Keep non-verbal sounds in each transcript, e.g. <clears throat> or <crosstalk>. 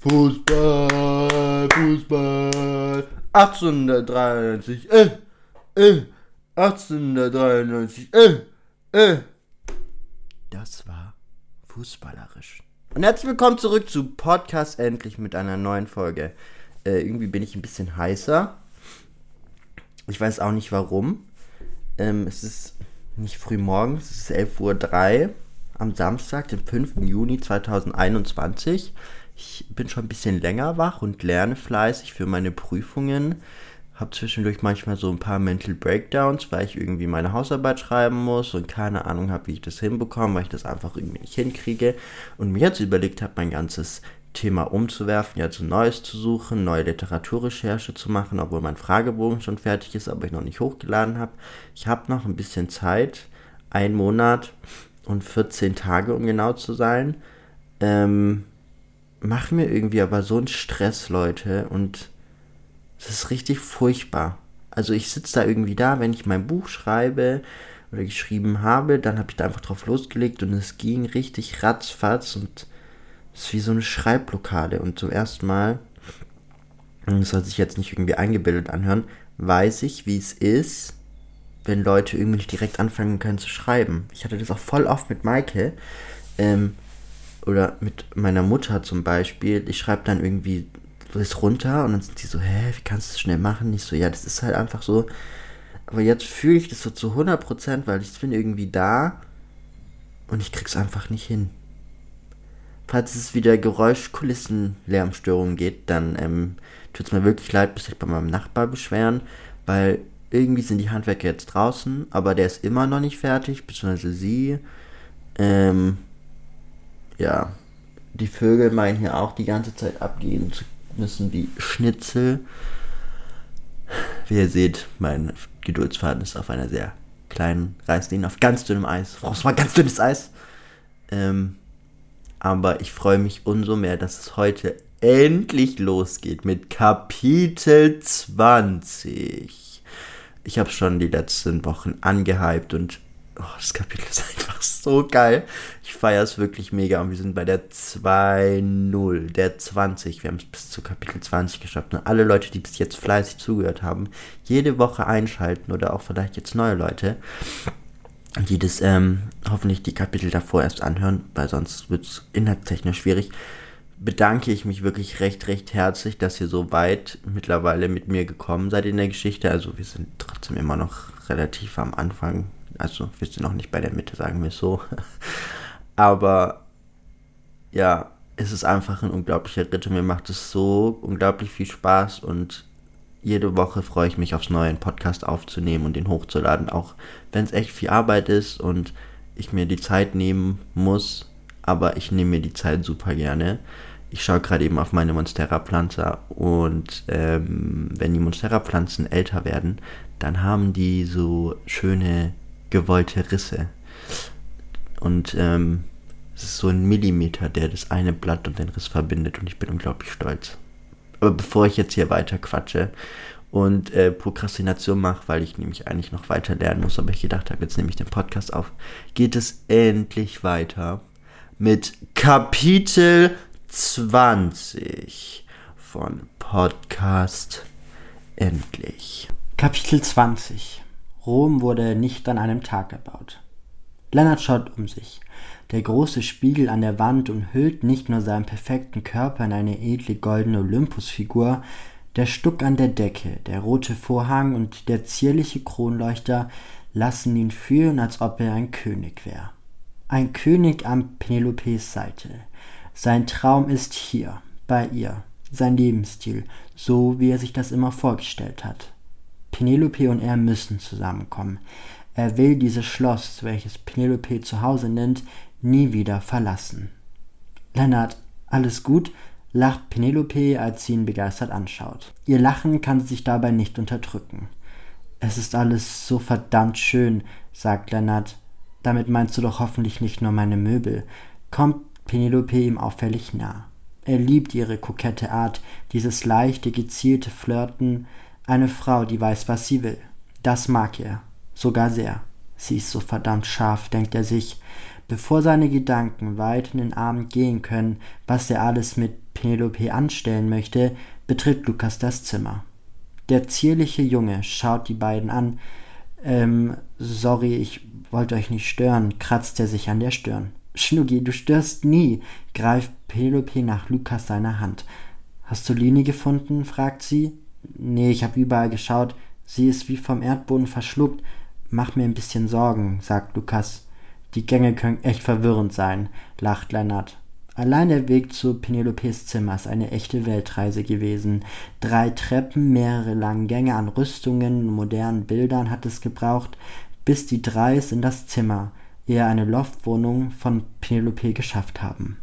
Fußball, Fußball. 1893, äh, äh. 1893, äh, äh. Das war fußballerisch. Und herzlich willkommen zurück zu Podcast Endlich mit einer neuen Folge. Äh, irgendwie bin ich ein bisschen heißer. Ich weiß auch nicht warum. Ähm, es ist nicht früh morgens, es ist 11.03 Uhr am Samstag, den 5. Juni 2021. Ich bin schon ein bisschen länger wach und lerne fleißig für meine Prüfungen. Habe zwischendurch manchmal so ein paar Mental Breakdowns, weil ich irgendwie meine Hausarbeit schreiben muss und keine Ahnung habe, wie ich das hinbekomme, weil ich das einfach irgendwie nicht hinkriege. Und mir jetzt überlegt habe, mein ganzes Thema umzuwerfen, jetzt ein neues zu suchen, neue Literaturrecherche zu machen, obwohl mein Fragebogen schon fertig ist, aber ich noch nicht hochgeladen habe. Ich habe noch ein bisschen Zeit, ein Monat und 14 Tage, um genau zu sein. Ähm, macht mir irgendwie aber so einen Stress, Leute, und es ist richtig furchtbar. Also ich sitze da irgendwie da, wenn ich mein Buch schreibe oder geschrieben habe, dann habe ich da einfach drauf losgelegt und es ging richtig ratzfatz und es ist wie so eine Schreibblockade. Und zum ersten Mal, das soll sich jetzt nicht irgendwie eingebildet anhören, weiß ich, wie es ist, wenn Leute irgendwie nicht direkt anfangen können zu schreiben. Ich hatte das auch voll oft mit Maike. Ähm, oder mit meiner Mutter zum Beispiel, ich schreibe dann irgendwie das runter und dann sind die so, hä, wie kannst du das schnell machen? Ich so, ja, das ist halt einfach so. Aber jetzt fühle ich das so zu 100%, weil ich bin irgendwie da und ich krieg's einfach nicht hin. Falls es wieder Geräuschkulissen-Lärmstörungen geht, dann ähm, tut es mir wirklich leid, bis ich bei meinem Nachbar beschweren, weil irgendwie sind die Handwerker jetzt draußen, aber der ist immer noch nicht fertig, beziehungsweise sie. Ähm, ja, die Vögel meinen hier auch die ganze Zeit abgehen zu müssen, wie Schnitzel. Wie ihr seht, mein Geduldsfaden ist auf einer sehr kleinen Reislinie, auf ganz dünnem Eis. Brauchst mal ganz dünnes Eis. Ähm, aber ich freue mich umso mehr, dass es heute endlich losgeht mit Kapitel 20. Ich habe schon die letzten Wochen angehypt und oh, das Kapitel ist <laughs> einfach so geil. Ich feiere es wirklich mega und wir sind bei der 2.0, der 20. Wir haben es bis zu Kapitel 20 geschafft. Und alle Leute, die bis jetzt fleißig zugehört haben, jede Woche einschalten oder auch vielleicht jetzt neue Leute, die das ähm, hoffentlich die Kapitel davor erst anhören, weil sonst wird es inhaltstechnisch schwierig bedanke ich mich wirklich recht, recht herzlich, dass ihr so weit mittlerweile mit mir gekommen seid in der Geschichte. Also wir sind trotzdem immer noch relativ am Anfang also wir sind noch nicht bei der Mitte, sagen wir es so. <laughs> Aber ja, es ist einfach ein unglaublicher Ritt und mir macht es so unglaublich viel Spaß und jede Woche freue ich mich aufs neue, einen Podcast aufzunehmen und den hochzuladen, auch wenn es echt viel Arbeit ist und ich mir die Zeit nehmen muss, aber ich nehme mir die Zeit super gerne. Ich schaue gerade eben auf meine Monstera-Pflanzer und ähm, wenn die Monstera-Pflanzen älter werden, dann haben die so schöne gewollte Risse. Und ähm, es ist so ein Millimeter, der das eine Blatt und den Riss verbindet und ich bin unglaublich stolz. Aber bevor ich jetzt hier weiter quatsche und äh, Prokrastination mache, weil ich nämlich eigentlich noch weiter lernen muss, aber ich gedacht habe, jetzt nehme ich den Podcast auf, geht es endlich weiter mit Kapitel 20 von Podcast Endlich. Kapitel 20 Rom wurde nicht an einem Tag erbaut. Lennart schaut um sich. Der große Spiegel an der Wand umhüllt nicht nur seinen perfekten Körper in eine edle goldene Olympusfigur, der Stuck an der Decke, der rote Vorhang und der zierliche Kronleuchter lassen ihn fühlen, als ob er ein König wäre. Ein König an Penelopes Seite. Sein Traum ist hier, bei ihr, sein Lebensstil, so wie er sich das immer vorgestellt hat. Penelope und er müssen zusammenkommen. Er will dieses Schloss, welches Penelope zu Hause nennt, nie wieder verlassen. Lennart, alles gut? lacht Penelope, als sie ihn begeistert anschaut. Ihr Lachen kann sich dabei nicht unterdrücken. Es ist alles so verdammt schön, sagt Lennart. Damit meinst du doch hoffentlich nicht nur meine Möbel. Kommt Penelope ihm auffällig nah. Er liebt ihre kokette Art, dieses leichte, gezielte Flirten, eine Frau, die weiß, was sie will. Das mag er. Sogar sehr. Sie ist so verdammt scharf, denkt er sich, bevor seine Gedanken weit in den Abend gehen können, was er alles mit Penelope anstellen möchte, betritt Lukas das Zimmer. Der zierliche Junge schaut die beiden an. Ähm, sorry, ich wollte euch nicht stören, kratzt er sich an der Stirn. Schnuggi, du störst nie, greift Penelope nach Lukas seiner Hand. Hast du Lini gefunden? fragt sie. Nee, ich habe überall geschaut. Sie ist wie vom Erdboden verschluckt. Mach mir ein bisschen Sorgen, sagt Lukas. Die Gänge können echt verwirrend sein, lacht Lennart. Allein der Weg zu Penelopes Zimmer ist eine echte Weltreise gewesen. Drei Treppen, mehrere lange Gänge an Rüstungen und modernen Bildern hat es gebraucht, bis die drei es in das Zimmer, eher eine Loftwohnung von Penelope geschafft haben.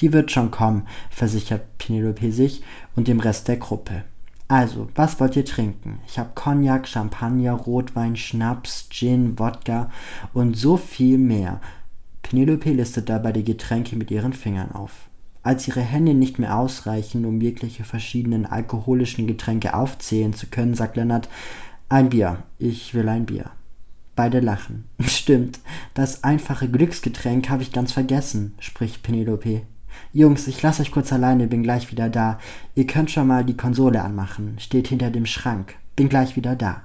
Die wird schon kommen, versichert Penelope sich und dem Rest der Gruppe. Also, was wollt ihr trinken? Ich habe Cognac, Champagner, Rotwein, Schnaps, Gin, Wodka und so viel mehr. Penelope listet dabei die Getränke mit ihren Fingern auf. Als ihre Hände nicht mehr ausreichen, um jegliche verschiedenen alkoholischen Getränke aufzählen zu können, sagt Lennart, ein Bier, ich will ein Bier. Beide lachen. <laughs> Stimmt, das einfache Glücksgetränk habe ich ganz vergessen, spricht Penelope. Jungs, ich lasse euch kurz alleine, bin gleich wieder da. Ihr könnt schon mal die Konsole anmachen, steht hinter dem Schrank. Bin gleich wieder da.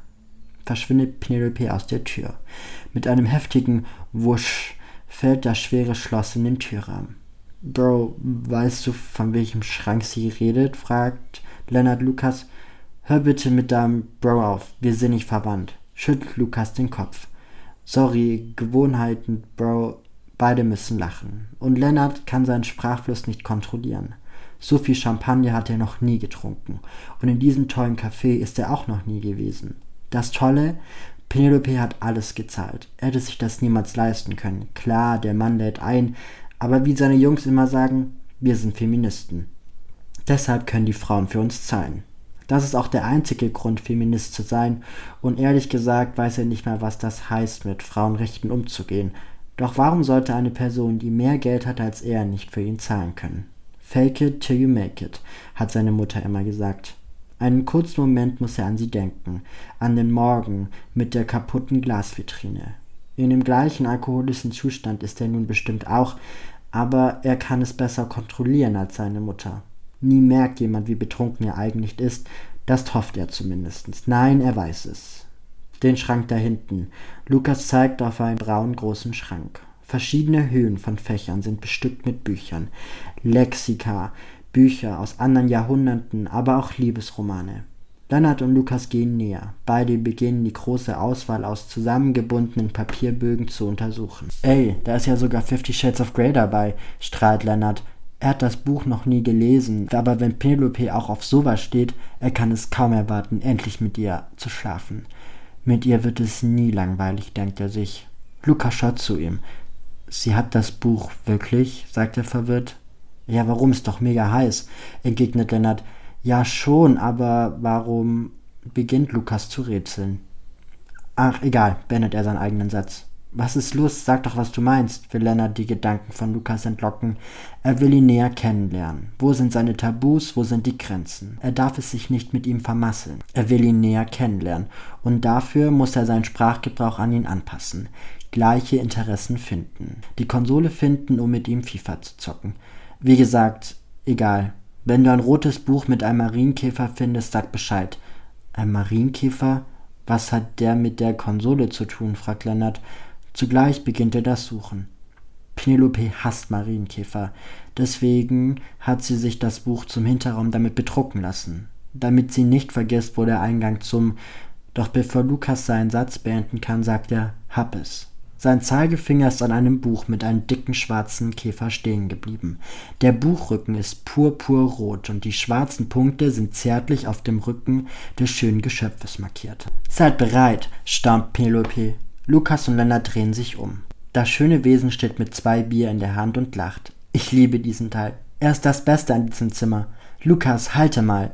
Verschwindet Penelope aus der Tür. Mit einem heftigen Wusch fällt das schwere Schloss in den Türrahmen. Bro, weißt du, von welchem Schrank sie redet? fragt Leonard Lukas. Hör bitte mit deinem Bro auf, wir sind nicht verwandt. Schüttelt Lukas den Kopf. Sorry, Gewohnheiten, Bro. Beide müssen lachen. Und Leonard kann seinen Sprachfluss nicht kontrollieren. So viel Champagner hat er noch nie getrunken. Und in diesem tollen Café ist er auch noch nie gewesen. Das Tolle, Penelope hat alles gezahlt. Er hätte sich das niemals leisten können. Klar, der Mann lädt ein, aber wie seine Jungs immer sagen, wir sind Feministen. Deshalb können die Frauen für uns zahlen. Das ist auch der einzige Grund, Feminist zu sein, und ehrlich gesagt weiß er nicht mehr, was das heißt, mit Frauenrechten umzugehen. Doch warum sollte eine Person, die mehr Geld hat als er, nicht für ihn zahlen können? Fake it till you make it, hat seine Mutter immer gesagt. Einen kurzen Moment muss er an sie denken, an den Morgen mit der kaputten Glasvitrine. In dem gleichen alkoholischen Zustand ist er nun bestimmt auch, aber er kann es besser kontrollieren als seine Mutter. Nie merkt jemand, wie betrunken er eigentlich ist, das hofft er zumindest. Nein, er weiß es. Den Schrank da hinten. Lukas zeigt auf einen braunen großen Schrank. Verschiedene Höhen von Fächern sind bestückt mit Büchern. Lexika, Bücher aus anderen Jahrhunderten, aber auch Liebesromane. Lennart und Lukas gehen näher. Beide beginnen die große Auswahl aus zusammengebundenen Papierbögen zu untersuchen. Ey, da ist ja sogar Fifty Shades of Grey dabei, strahlt Lennart. Er hat das Buch noch nie gelesen, aber wenn Penelope auch auf sowas steht, er kann es kaum erwarten, endlich mit ihr zu schlafen. Mit ihr wird es nie langweilig, denkt er sich. Lukas schaut zu ihm. Sie hat das Buch wirklich? sagt er verwirrt. Ja, warum ist doch mega heiß, entgegnet Lennart. Ja, schon, aber warum beginnt Lukas zu rätseln? Ach, egal, beendet er seinen eigenen Satz. Was ist los? Sag doch, was du meinst, will Lennart die Gedanken von Lukas entlocken. Er will ihn näher kennenlernen. Wo sind seine Tabus, wo sind die Grenzen? Er darf es sich nicht mit ihm vermasseln. Er will ihn näher kennenlernen. Und dafür muss er seinen Sprachgebrauch an ihn anpassen. Gleiche Interessen finden. Die Konsole finden, um mit ihm FIFA zu zocken. Wie gesagt, egal. Wenn du ein rotes Buch mit einem Marienkäfer findest, sag Bescheid. Ein Marienkäfer? Was hat der mit der Konsole zu tun? fragt Lennart. Zugleich beginnt er das Suchen. Penelope hasst Marienkäfer. Deswegen hat sie sich das Buch zum Hinterraum damit bedrucken lassen. Damit sie nicht vergisst, wo der Eingang zum. Doch bevor Lukas seinen Satz beenden kann, sagt er, hab es. Sein Zeigefinger ist an einem Buch mit einem dicken schwarzen Käfer stehen geblieben. Der Buchrücken ist purpurrot und die schwarzen Punkte sind zärtlich auf dem Rücken des schönen Geschöpfes markiert. Seid bereit, staunt Penelope. Lukas und Lennart drehen sich um. Das schöne Wesen steht mit zwei Bier in der Hand und lacht. Ich liebe diesen Teil. Er ist das Beste an diesem Zimmer. Lukas, halte mal.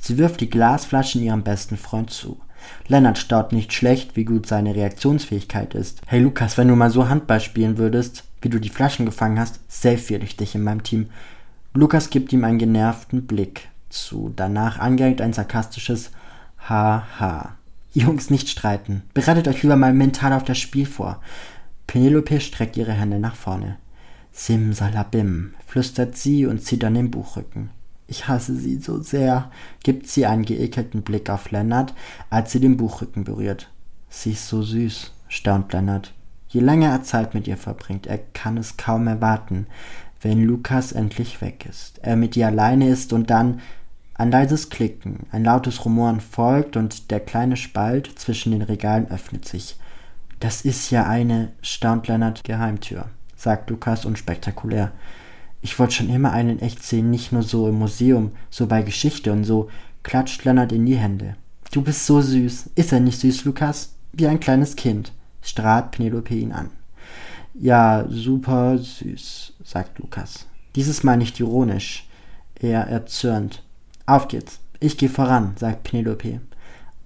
Sie wirft die Glasflasche ihrem besten Freund zu. Lennart staut nicht schlecht, wie gut seine Reaktionsfähigkeit ist. Hey Lukas, wenn du mal so Handball spielen würdest, wie du die Flaschen gefangen hast, safe will ich dich in meinem Team. Lukas gibt ihm einen genervten Blick zu, danach angehängt ein sarkastisches Haha. Jungs, nicht streiten. Bereitet euch lieber mal mental auf das Spiel vor. Penelope streckt ihre Hände nach vorne. Simsalabim, flüstert sie und zieht an den Buchrücken. Ich hasse sie so sehr, gibt sie einen geekelten Blick auf Lennart, als sie den Buchrücken berührt. Sie ist so süß, staunt Lennart. Je länger er Zeit mit ihr verbringt, er kann es kaum erwarten, wenn Lukas endlich weg ist, er mit ihr alleine ist und dann ein leises Klicken, ein lautes Rumoren folgt und der kleine Spalt zwischen den Regalen öffnet sich. Das ist ja eine, staunt Lennart, Geheimtür, sagt Lukas unspektakulär. Ich wollte schon immer einen echt sehen, nicht nur so im Museum, so bei Geschichte und so, klatscht Lennart in die Hände. Du bist so süß. Ist er nicht süß, Lukas? Wie ein kleines Kind, strahlt Penelope ihn an. Ja, super süß, sagt Lukas. Dieses Mal nicht ironisch, eher erzürnt. Auf geht's. Ich gehe voran, sagt Penelope.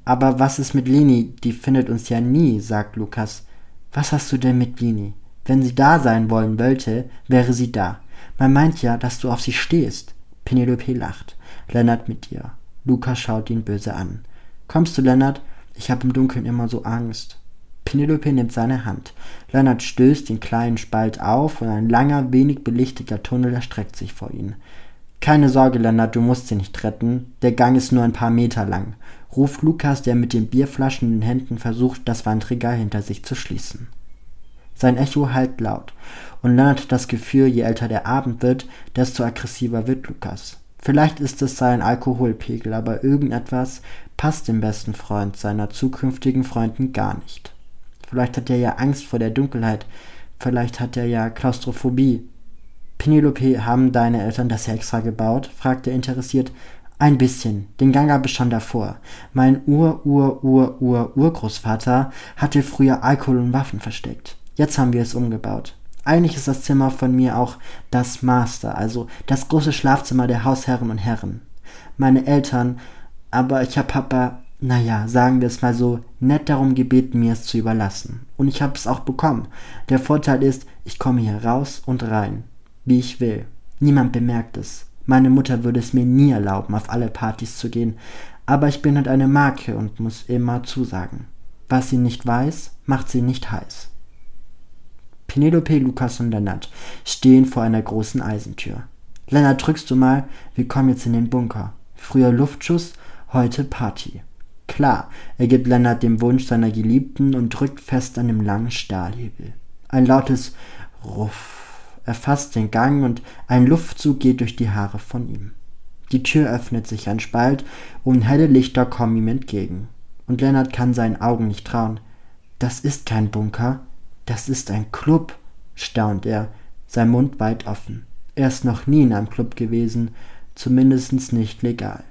Aber was ist mit Lini? Die findet uns ja nie, sagt Lukas. Was hast du denn mit Lini? Wenn sie da sein wollen wollte, wäre sie da. Man meint ja, dass du auf sie stehst. Penelope lacht. Lennart mit dir. Lukas schaut ihn böse an. Kommst du, Lennart? Ich habe im Dunkeln immer so Angst. Penelope nimmt seine Hand. Leonard stößt den kleinen Spalt auf und ein langer, wenig belichteter Tunnel erstreckt sich vor ihnen. Keine Sorge, Leonard, du musst sie nicht retten. Der Gang ist nur ein paar Meter lang, ruft Lukas, der mit den Bierflaschen in den Händen versucht, das Wandregal hinter sich zu schließen. Sein Echo hallt laut, und Leonard hat das Gefühl, je älter der Abend wird, desto aggressiver wird Lukas. Vielleicht ist es sein Alkoholpegel, aber irgendetwas passt dem besten Freund seiner zukünftigen Freundin gar nicht. Vielleicht hat er ja Angst vor der Dunkelheit. Vielleicht hat er ja Klaustrophobie. Penelope, haben deine Eltern das ja extra gebaut? fragte er interessiert. Ein bisschen. Den Gang gab es schon davor. Mein Ur-Ur-Ur-Ur-Urgroßvater hatte früher Alkohol und Waffen versteckt. Jetzt haben wir es umgebaut. Eigentlich ist das Zimmer von mir auch das Master, also das große Schlafzimmer der Hausherren und Herren. Meine Eltern, aber ich hab Papa naja, sagen wir es mal so, nett darum gebeten, mir es zu überlassen. Und ich habe es auch bekommen. Der Vorteil ist, ich komme hier raus und rein, wie ich will. Niemand bemerkt es. Meine Mutter würde es mir nie erlauben, auf alle Partys zu gehen, aber ich bin halt eine Marke und muss immer zusagen. Was sie nicht weiß, macht sie nicht heiß. Penelope, Lukas und Lennart stehen vor einer großen Eisentür. Lennart, drückst du mal, wir kommen jetzt in den Bunker. Früher Luftschuss, heute Party. Klar, er gibt Lennart den Wunsch seiner Geliebten und drückt fest an dem langen Stahlhebel. Ein lautes Ruff erfasst den Gang und ein Luftzug geht durch die Haare von ihm. Die Tür öffnet sich ein Spalt und helle Lichter kommen ihm entgegen. Und Lennart kann seinen Augen nicht trauen. Das ist kein Bunker, das ist ein Club, staunt er, sein Mund weit offen. Er ist noch nie in einem Club gewesen, zumindest nicht legal.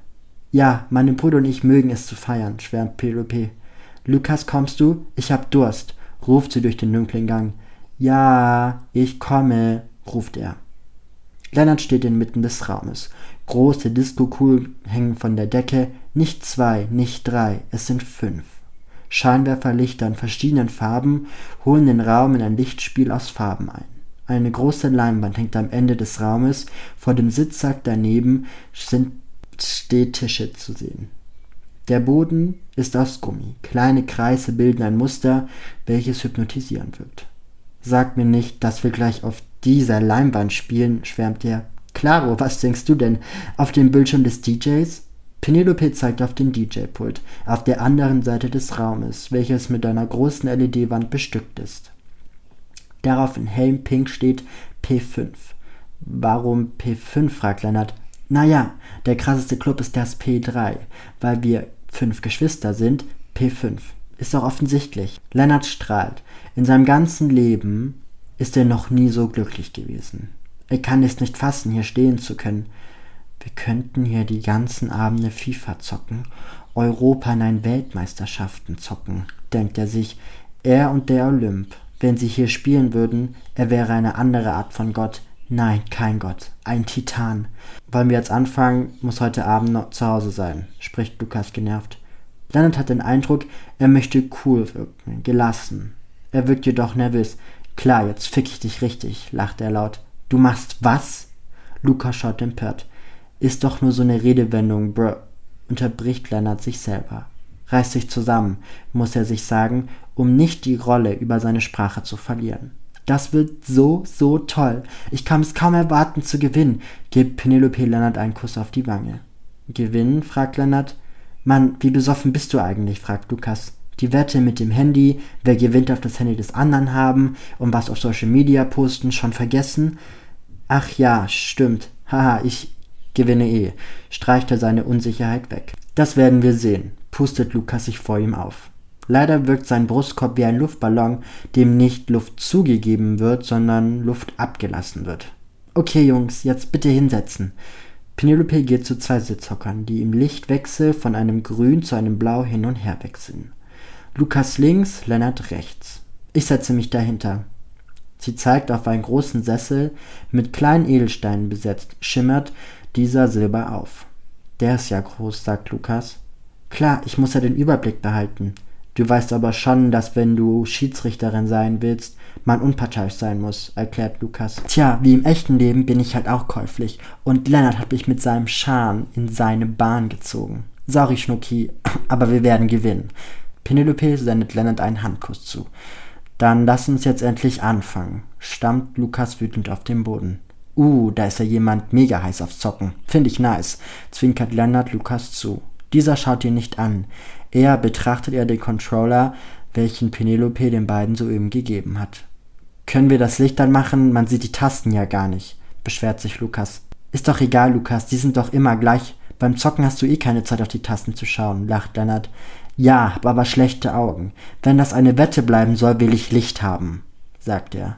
Ja, meine Brüder und ich mögen es zu feiern, schwärmt Penelope. Lukas, kommst du? Ich hab Durst, ruft sie durch den dunklen Gang. Ja, ich komme, ruft er. Lennart steht inmitten des Raumes. Große Disco-Kugeln hängen von der Decke. Nicht zwei, nicht drei, es sind fünf. Scheinwerferlichter in verschiedenen Farben holen den Raum in ein Lichtspiel aus Farben ein. Eine große Leinwand hängt am Ende des Raumes. Vor dem Sitzsack daneben sind Stehtische zu sehen. Der Boden ist aus Gummi. Kleine Kreise bilden ein Muster, welches hypnotisieren wirkt. Sag mir nicht, dass wir gleich auf dieser Leinwand spielen, schwärmt er. Claro, was denkst du denn? Auf dem Bildschirm des DJs? Penelope zeigt auf den DJ-Pult, auf der anderen Seite des Raumes, welches mit einer großen LED-Wand bestückt ist. Darauf in hellem Pink steht P5. Warum P5? fragt Lennart. Naja, der krasseste Club ist das P3, weil wir fünf Geschwister sind, P5. Ist doch offensichtlich. Lennart strahlt. In seinem ganzen Leben ist er noch nie so glücklich gewesen. Er kann es nicht fassen, hier stehen zu können. Wir könnten hier die ganzen Abende FIFA zocken, Europa in ein Weltmeisterschaften zocken, denkt er sich. Er und der Olymp. Wenn sie hier spielen würden, er wäre eine andere Art von Gott, Nein, kein Gott. Ein Titan. Wollen wir jetzt anfangen, muss heute Abend noch zu Hause sein, spricht Lukas genervt. Leonard hat den Eindruck, er möchte cool wirken, gelassen. Er wirkt jedoch nervös. Klar, jetzt fick ich dich richtig, lacht er laut. Du machst was? Lukas schaut empört. Ist doch nur so eine Redewendung, bro. Unterbricht Leonard sich selber. Reißt sich zusammen, muss er sich sagen, um nicht die Rolle über seine Sprache zu verlieren. Das wird so, so toll. Ich kann es kaum erwarten zu gewinnen. Gibt Penelope Lennart einen Kuss auf die Wange. Gewinnen? fragt Lennart. Mann, wie besoffen bist du eigentlich? fragt Lukas. Die Wette mit dem Handy, wer gewinnt auf das Handy des anderen haben und was auf Social Media posten, schon vergessen? Ach ja, stimmt. Haha, ich gewinne eh. Streicht er seine Unsicherheit weg. Das werden wir sehen, pustet Lukas sich vor ihm auf. Leider wirkt sein Brustkorb wie ein Luftballon, dem nicht Luft zugegeben wird, sondern Luft abgelassen wird. Okay, Jungs, jetzt bitte hinsetzen. Penelope geht zu zwei Sitzhockern, die im Lichtwechsel von einem Grün zu einem Blau hin und her wechseln. Lukas links, Lennart rechts. Ich setze mich dahinter. Sie zeigt auf einen großen Sessel, mit kleinen Edelsteinen besetzt, schimmert dieser silber auf. Der ist ja groß, sagt Lukas. Klar, ich muss ja den Überblick behalten. Du weißt aber schon, dass wenn du Schiedsrichterin sein willst, man unparteiisch sein muss, erklärt Lukas. Tja, wie im echten Leben bin ich halt auch käuflich. Und Lennart hat mich mit seinem Scham in seine Bahn gezogen. Sorry, Schnucki, <clears throat> aber wir werden gewinnen. Penelope sendet Lennart einen Handkuss zu. Dann lass uns jetzt endlich anfangen, stammt Lukas wütend auf den Boden. Uh, da ist ja jemand mega heiß aufs Zocken. Finde ich nice, zwinkert Lennart Lukas zu. Dieser schaut ihn nicht an. Eher betrachtet er den Controller, welchen Penelope den beiden soeben gegeben hat. Können wir das Licht dann machen? Man sieht die Tasten ja gar nicht, beschwert sich Lukas. Ist doch egal, Lukas, die sind doch immer gleich. Beim Zocken hast du eh keine Zeit auf die Tasten zu schauen, lacht Lennart. Ja, hab aber schlechte Augen. Wenn das eine Wette bleiben soll, will ich Licht haben, sagt er.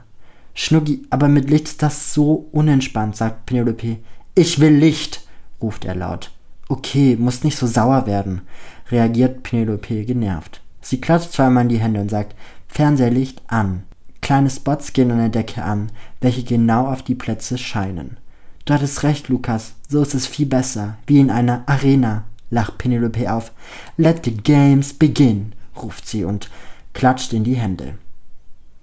Schnuggi, aber mit Licht ist das so unentspannt, sagt Penelope. Ich will Licht, ruft er laut. Okay, muss nicht so sauer werden reagiert Penelope genervt. Sie klatscht zweimal in die Hände und sagt, Fernseherlicht an. Kleine Spots gehen an der Decke an, welche genau auf die Plätze scheinen. Du hattest recht, Lukas, so ist es viel besser, wie in einer Arena, lacht Penelope auf. Let the games begin, ruft sie und klatscht in die Hände.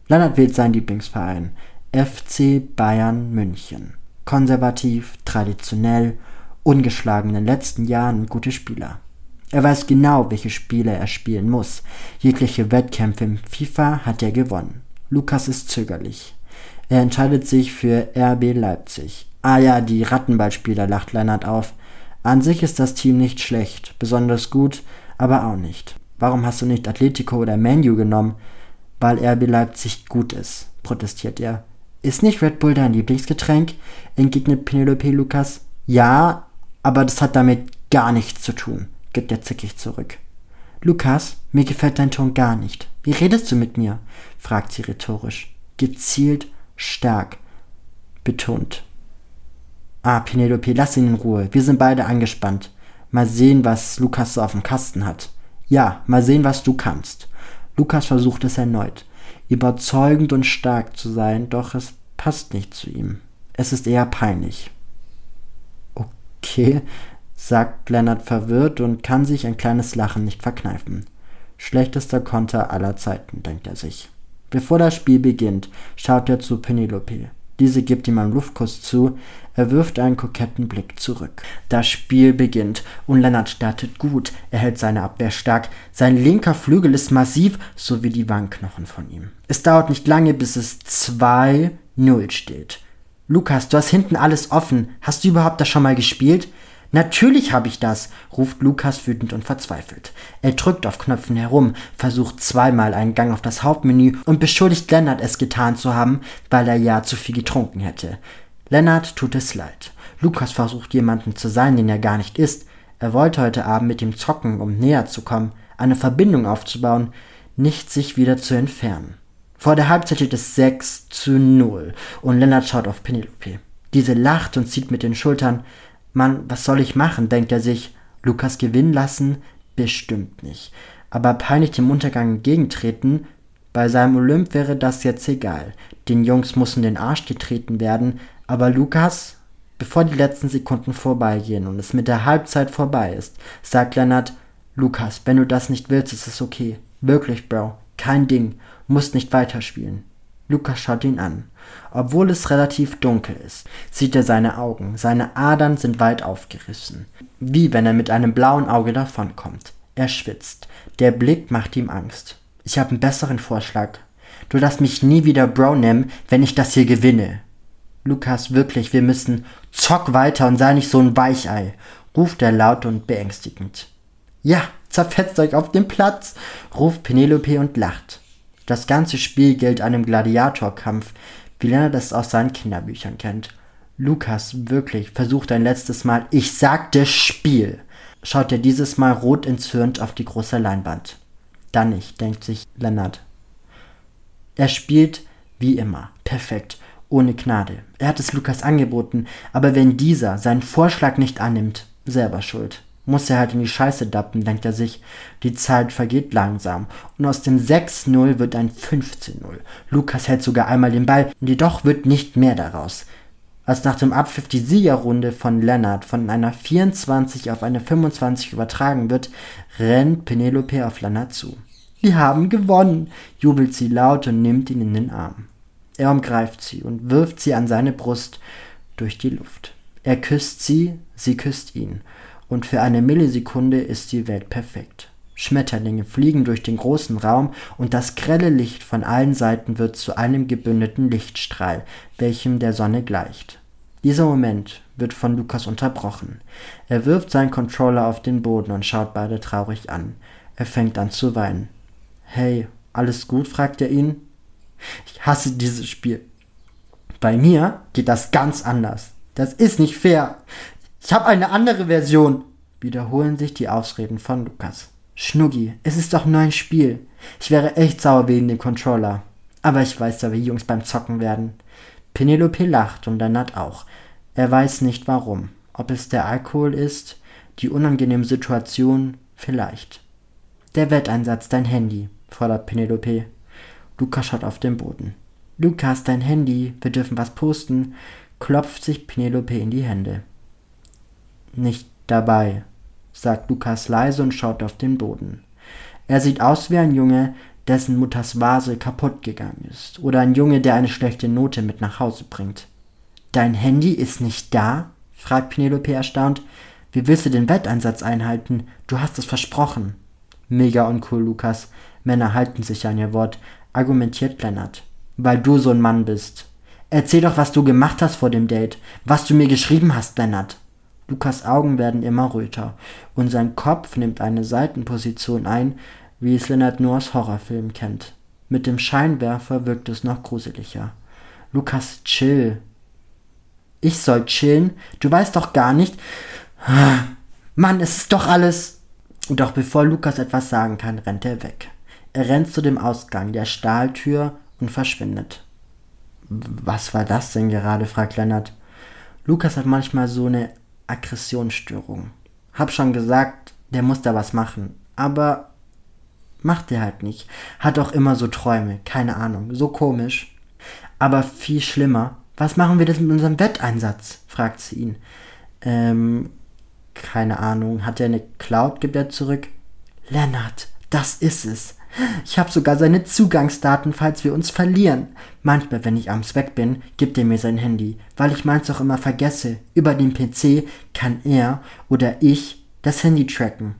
Lennart wählt seinen Lieblingsverein, FC Bayern München. Konservativ, traditionell, ungeschlagen in den letzten Jahren gute Spieler. Er weiß genau, welche Spiele er spielen muss. Jegliche Wettkämpfe im FIFA hat er gewonnen. Lukas ist zögerlich. Er entscheidet sich für RB Leipzig. Ah ja, die Rattenballspieler, lacht Lennart auf. An sich ist das Team nicht schlecht, besonders gut, aber auch nicht. Warum hast du nicht Atletico oder Manu genommen? Weil RB Leipzig gut ist, protestiert er. Ist nicht Red Bull dein Lieblingsgetränk? entgegnet Penelope Lukas. Ja, aber das hat damit gar nichts zu tun gibt er zickig zurück. Lukas, mir gefällt dein Ton gar nicht. Wie redest du mit mir? fragt sie rhetorisch. Gezielt, stark, betont. Ah, Penelope, lass ihn in Ruhe. Wir sind beide angespannt. Mal sehen, was Lukas so auf dem Kasten hat. Ja, mal sehen, was du kannst. Lukas versucht es erneut, überzeugend und stark zu sein, doch es passt nicht zu ihm. Es ist eher peinlich. Okay, sagt Lennart verwirrt und kann sich ein kleines Lachen nicht verkneifen. Schlechtester Konter aller Zeiten, denkt er sich. Bevor das Spiel beginnt, schaut er zu Penelope. Diese gibt ihm einen Luftkuss zu, er wirft einen koketten Blick zurück. Das Spiel beginnt und Lennart startet gut, er hält seine Abwehr stark, sein linker Flügel ist massiv, so wie die Wangenknochen von ihm. Es dauert nicht lange, bis es 2-0 steht. Lukas, du hast hinten alles offen. Hast du überhaupt das schon mal gespielt? Natürlich habe ich das, ruft Lukas wütend und verzweifelt. Er drückt auf Knöpfen herum, versucht zweimal einen Gang auf das Hauptmenü und beschuldigt Lennart, es getan zu haben, weil er ja zu viel getrunken hätte. Lennart tut es leid. Lukas versucht jemanden zu sein, den er gar nicht ist. Er wollte heute Abend mit ihm zocken, um näher zu kommen, eine Verbindung aufzubauen, nicht sich wieder zu entfernen. Vor der Halbzeit steht es 6 zu 0 und Lennart schaut auf Penelope. Diese lacht und zieht mit den Schultern. Mann, was soll ich machen, denkt er sich. Lukas gewinnen lassen? Bestimmt nicht. Aber peinlich dem Untergang entgegentreten? Bei seinem Olymp wäre das jetzt egal. Den Jungs muss in den Arsch getreten werden, aber Lukas, bevor die letzten Sekunden vorbeigehen und es mit der Halbzeit vorbei ist, sagt Lennart, Lukas, wenn du das nicht willst, ist es okay. Wirklich, Bro. Kein Ding. Musst nicht weiterspielen. Lukas schaut ihn an. Obwohl es relativ dunkel ist, sieht er seine Augen. Seine Adern sind weit aufgerissen, wie wenn er mit einem blauen Auge davonkommt. Er schwitzt. Der Blick macht ihm Angst. Ich habe einen besseren Vorschlag. Du darfst mich nie wieder Bro nennen, wenn ich das hier gewinne. Lukas, wirklich, wir müssen. Zock weiter und sei nicht so ein Weichei, ruft er laut und beängstigend. Ja, zerfetzt euch auf dem Platz, ruft Penelope und lacht. Das ganze Spiel gilt einem Gladiatorkampf, wie Lennart es aus seinen Kinderbüchern kennt. Lukas, wirklich, versucht ein letztes Mal, ich sagte Spiel, schaut er dieses Mal rot entzürnt auf die große Leinwand. Dann nicht, denkt sich Lennart. Er spielt wie immer, perfekt, ohne Gnade. Er hat es Lukas angeboten, aber wenn dieser seinen Vorschlag nicht annimmt, selber schuld. Muss er halt in die Scheiße dappen, denkt er sich. Die Zeit vergeht langsam. Und aus dem 6-0 wird ein 15-0. Lukas hält sogar einmal den Ball, jedoch wird nicht mehr daraus. Als nach dem Abpfiff die Siegerrunde von Lennart von einer 24 auf eine 25 übertragen wird, rennt Penelope auf Lennart zu. Wir haben gewonnen, jubelt sie laut und nimmt ihn in den Arm. Er umgreift sie und wirft sie an seine Brust durch die Luft. Er küsst sie, sie küsst ihn, und für eine Millisekunde ist die Welt perfekt. Schmetterlinge fliegen durch den großen Raum und das grelle Licht von allen Seiten wird zu einem gebündelten Lichtstrahl, welchem der Sonne gleicht. Dieser Moment wird von Lukas unterbrochen. Er wirft seinen Controller auf den Boden und schaut beide traurig an. Er fängt an zu weinen. Hey, alles gut? fragt er ihn. Ich hasse dieses Spiel. Bei mir geht das ganz anders. Das ist nicht fair. Ich habe eine andere Version. Wiederholen sich die Ausreden von Lukas. Schnuggi, es ist doch nur ein Spiel. Ich wäre echt sauer wegen dem Controller. Aber ich weiß ja, wie Jungs beim Zocken werden. Penelope lacht und Lennart auch. Er weiß nicht warum. Ob es der Alkohol ist, die unangenehme Situation, vielleicht. Der Wetteinsatz, dein Handy, fordert Penelope. Lukas schaut auf den Boden. Lukas, dein Handy, wir dürfen was posten, klopft sich Penelope in die Hände. Nicht dabei, sagt Lukas leise und schaut auf den Boden. Er sieht aus wie ein Junge, dessen Mutters Vase kaputt gegangen ist, oder ein Junge, der eine schlechte Note mit nach Hause bringt. Dein Handy ist nicht da? fragt Penelope erstaunt. Wie willst du den Wetteinsatz einhalten? Du hast es versprochen. Mega uncool, Lukas. Männer halten sich an ihr Wort, argumentiert Lennart. Weil du so ein Mann bist. Erzähl doch, was du gemacht hast vor dem Date. Was du mir geschrieben hast, Lennart. Lukas Augen werden immer röter und sein Kopf nimmt eine Seitenposition ein, wie es Lennart nur aus Horrorfilmen kennt. Mit dem Scheinwerfer wirkt es noch gruseliger. Lukas, chill. Ich soll chillen? Du weißt doch gar nicht. Mann, es ist doch alles. Doch bevor Lukas etwas sagen kann, rennt er weg. Er rennt zu dem Ausgang der Stahltür und verschwindet. Was war das denn gerade? fragt Lennart. Lukas hat manchmal so eine Aggressionsstörung. Hab schon gesagt, der muss da was machen. Aber macht er halt nicht. Hat auch immer so Träume. Keine Ahnung. So komisch. Aber viel schlimmer. Was machen wir das mit unserem Wetteinsatz? fragt sie ihn. Ähm, keine Ahnung. Hat er eine Cloud? gibt er zurück. Lennart, das ist es. Ich habe sogar seine Zugangsdaten, falls wir uns verlieren. Manchmal, wenn ich abends weg bin, gibt er mir sein Handy, weil ich meins auch immer vergesse. Über den PC kann er oder ich das Handy tracken.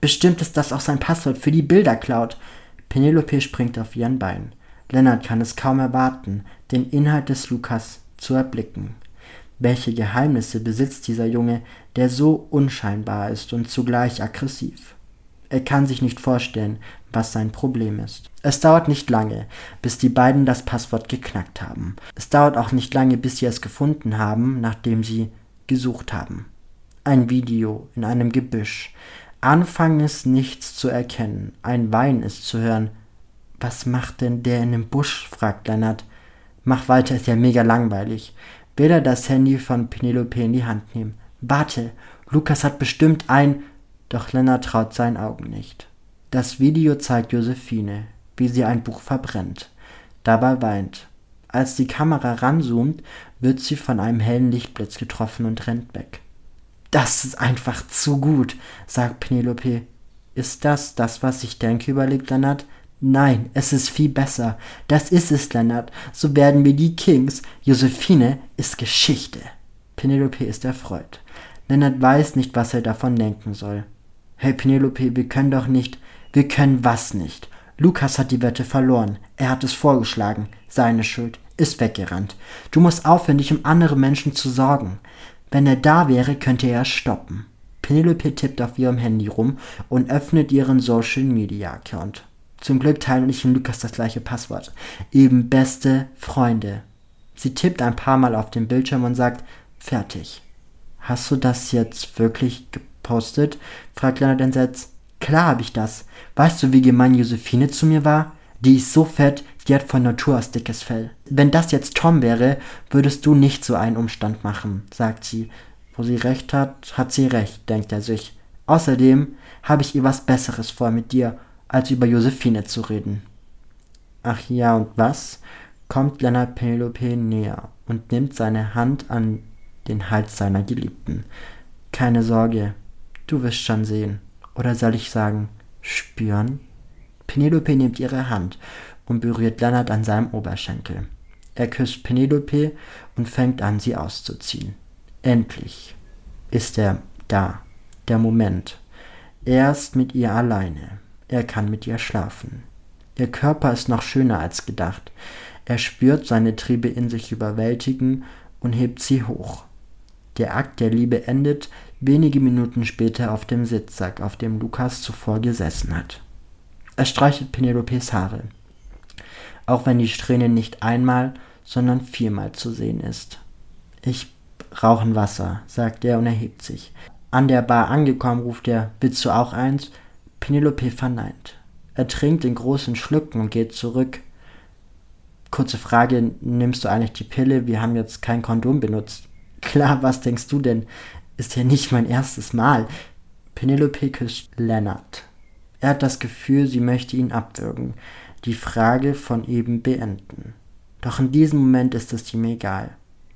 Bestimmt ist das auch sein Passwort für die Bildercloud. Penelope springt auf ihren Bein. Lennart kann es kaum erwarten, den Inhalt des Lukas zu erblicken. Welche Geheimnisse besitzt dieser Junge, der so unscheinbar ist und zugleich aggressiv? Er kann sich nicht vorstellen, was sein Problem ist. Es dauert nicht lange, bis die beiden das Passwort geknackt haben. Es dauert auch nicht lange, bis sie es gefunden haben, nachdem sie gesucht haben. Ein Video in einem Gebüsch. Anfang ist nichts zu erkennen. Ein Wein ist zu hören. Was macht denn der in dem Busch? fragt Lennart. Mach weiter, ist ja mega langweilig. Will er das Handy von Penelope in die Hand nehmen? Warte, Lukas hat bestimmt ein. Doch Lennart traut seinen Augen nicht. Das Video zeigt Josephine, wie sie ein Buch verbrennt, dabei weint. Als die Kamera ranzoomt, wird sie von einem hellen Lichtblitz getroffen und rennt weg. Das ist einfach zu gut, sagt Penelope. Ist das das, was ich denke, überlegt Lennart. Nein, es ist viel besser. Das ist es, Lennart. So werden wir die Kings. Josephine ist Geschichte. Penelope ist erfreut. Lennart weiß nicht, was er davon denken soll. Hey Penelope, wir können doch nicht. Wir können was nicht. Lukas hat die Wette verloren. Er hat es vorgeschlagen. Seine Schuld. Ist weggerannt. Du musst aufhören, dich um andere Menschen zu sorgen. Wenn er da wäre, könnte er stoppen. Penelope tippt auf ihrem Handy rum und öffnet ihren Social Media Account. Zum Glück teilen ich und Lukas das gleiche Passwort. Eben beste Freunde. Sie tippt ein paar Mal auf den Bildschirm und sagt, fertig. Hast du das jetzt wirklich gepostet? fragt Leonard entsetzt. Klar habe ich das. Weißt du, wie gemein Josephine zu mir war? Die ist so fett, die hat von Natur aus dickes Fell. Wenn das jetzt Tom wäre, würdest du nicht so einen Umstand machen, sagt sie. Wo sie recht hat, hat sie recht, denkt er sich. Außerdem habe ich ihr was Besseres vor mit dir, als über Josephine zu reden. Ach ja, und was? kommt Lennart Penelope näher und nimmt seine Hand an den Hals seiner Geliebten. Keine Sorge, du wirst schon sehen. Oder soll ich sagen, spüren? Penelope nimmt ihre Hand und berührt Lennart an seinem Oberschenkel. Er küsst Penelope und fängt an, sie auszuziehen. Endlich ist er da, der Moment. Er ist mit ihr alleine. Er kann mit ihr schlafen. Ihr Körper ist noch schöner als gedacht. Er spürt seine Triebe in sich überwältigen und hebt sie hoch. Der Akt der Liebe endet wenige Minuten später auf dem Sitzsack, auf dem Lukas zuvor gesessen hat. Er streichelt Penelopes Haare, auch wenn die Strähne nicht einmal, sondern viermal zu sehen ist. Ich brauche Wasser, sagt er und erhebt sich. An der Bar angekommen, ruft er, willst du auch eins? Penelope verneint. Er trinkt in großen Schlücken und geht zurück. Kurze Frage, nimmst du eigentlich die Pille? Wir haben jetzt kein Kondom benutzt. Klar, was denkst du denn? Ist ja nicht mein erstes Mal. Penelope küsst Leonard. Er hat das Gefühl, sie möchte ihn abwürgen, die Frage von eben beenden. Doch in diesem Moment ist es ihm egal.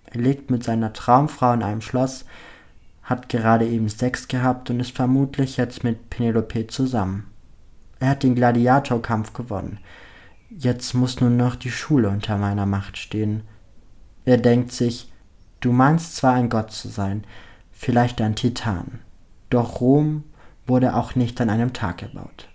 Er lebt mit seiner Traumfrau in einem Schloss, hat gerade eben Sex gehabt und ist vermutlich jetzt mit Penelope zusammen. Er hat den Gladiatorkampf gewonnen. Jetzt muss nur noch die Schule unter meiner Macht stehen. Er denkt sich, Du meinst zwar ein Gott zu sein, vielleicht ein Titan, doch Rom wurde auch nicht an einem Tag gebaut.